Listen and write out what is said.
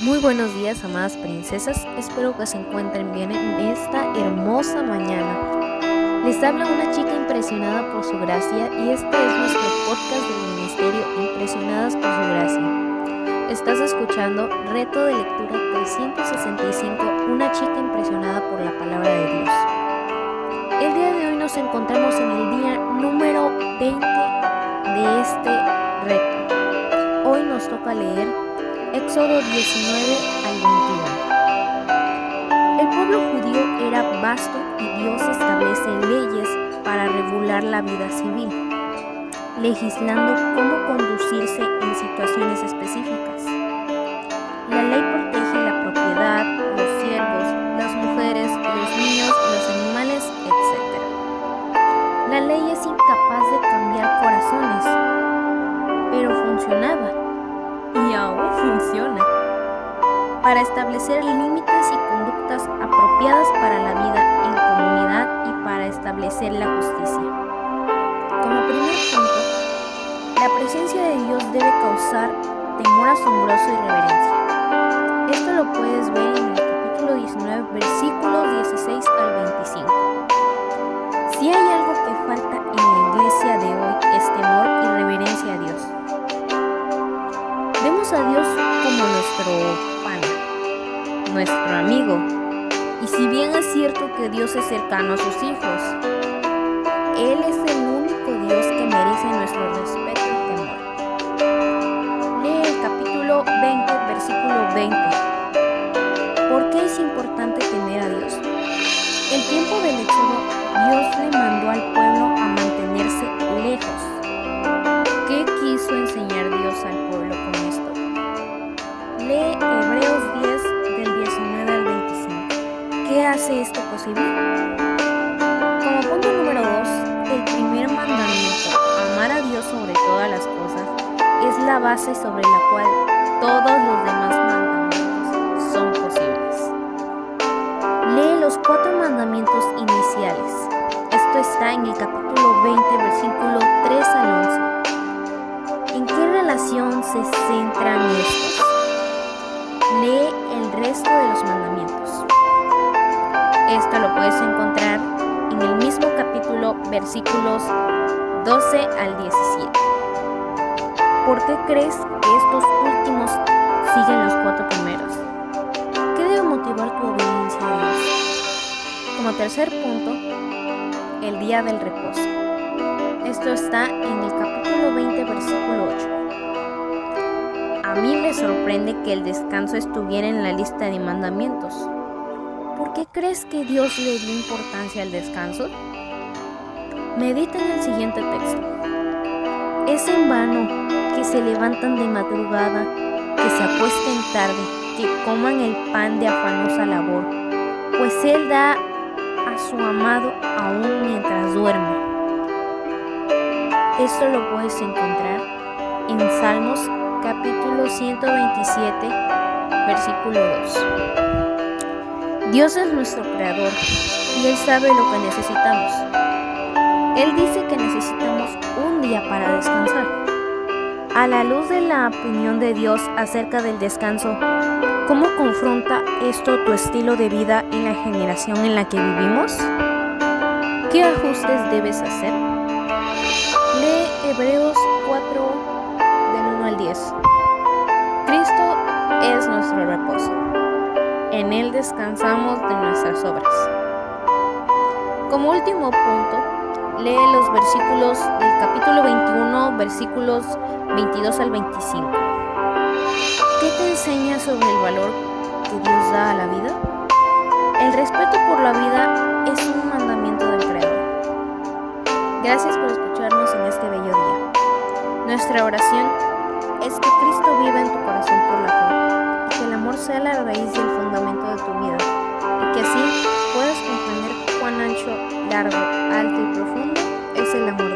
Muy buenos días, amadas princesas. Espero que se encuentren bien en esta hermosa mañana. Les habla una chica impresionada por su gracia y este es nuestro podcast del Ministerio Impresionadas por su gracia. Estás escuchando Reto de Lectura 365, una chica impresionada por la palabra de Dios. El día de hoy nos encontramos en el día número 20 de este reto. Hoy nos toca leer Éxodo 19 al 21. El pueblo judío era vasto y Dios establece leyes para regular la vida civil, legislando cómo conducirse en situaciones específicas. La ley protege la propiedad, los siervos, las mujeres, los niños, los animales, etc. La ley es incapaz de cambiar corazones, pero funcionaba funciona para establecer límites y conductas apropiadas para la vida en comunidad y para establecer la justicia. Como primer punto, la presencia de Dios debe causar temor asombroso y reverencia. Esto lo puedes ver en el capítulo 19, versículos a Dios como nuestro pan, nuestro amigo. Y si bien es cierto que Dios es cercano a sus hijos, Él es el único Dios que merece nuestro respeto y temor. Lee el capítulo 20, versículo 20. ¿Qué hace esto posible? Como punto número 2, el primer mandamiento, amar a Dios sobre todas las cosas, es la base sobre la cual todos los demás mandamientos son posibles. Lee los cuatro mandamientos iniciales. Esto está en el capítulo 20, versículo 3 al 11. ¿En qué relación se centran estos? Versículos 12 al 17. ¿Por qué crees que estos últimos siguen los cuatro primeros? ¿Qué debe motivar tu obediencia a Dios? Como tercer punto, el día del reposo. Esto está en el capítulo 20, versículo 8. A mí me sorprende que el descanso estuviera en la lista de mandamientos. ¿Por qué crees que Dios le dio importancia al descanso? Medita en el siguiente texto. Es en vano que se levantan de madrugada, que se acuesten tarde, que coman el pan de afanosa labor, pues Él da a su amado aún mientras duerme. Esto lo puedes encontrar en Salmos capítulo 127, versículo 2. Dios es nuestro creador y Él sabe lo que necesitamos. Él dice que necesitamos un día para descansar. A la luz de la opinión de Dios acerca del descanso, ¿cómo confronta esto tu estilo de vida en la generación en la que vivimos? ¿Qué ajustes debes hacer? Lee Hebreos 4 al 10. Cristo es nuestro reposo. En Él descansamos de nuestras obras. Como último punto, lee los versículos del capítulo 21, versículos 22 al 25. ¿Qué te enseña sobre el valor que Dios da a la vida? El respeto por la vida es un mandamiento del Creador. Gracias por escucharnos en este bello día. Nuestra oración es que Cristo viva en tu corazón por la fe y que el amor sea la raíz y el fundamento alto y profundo es el amor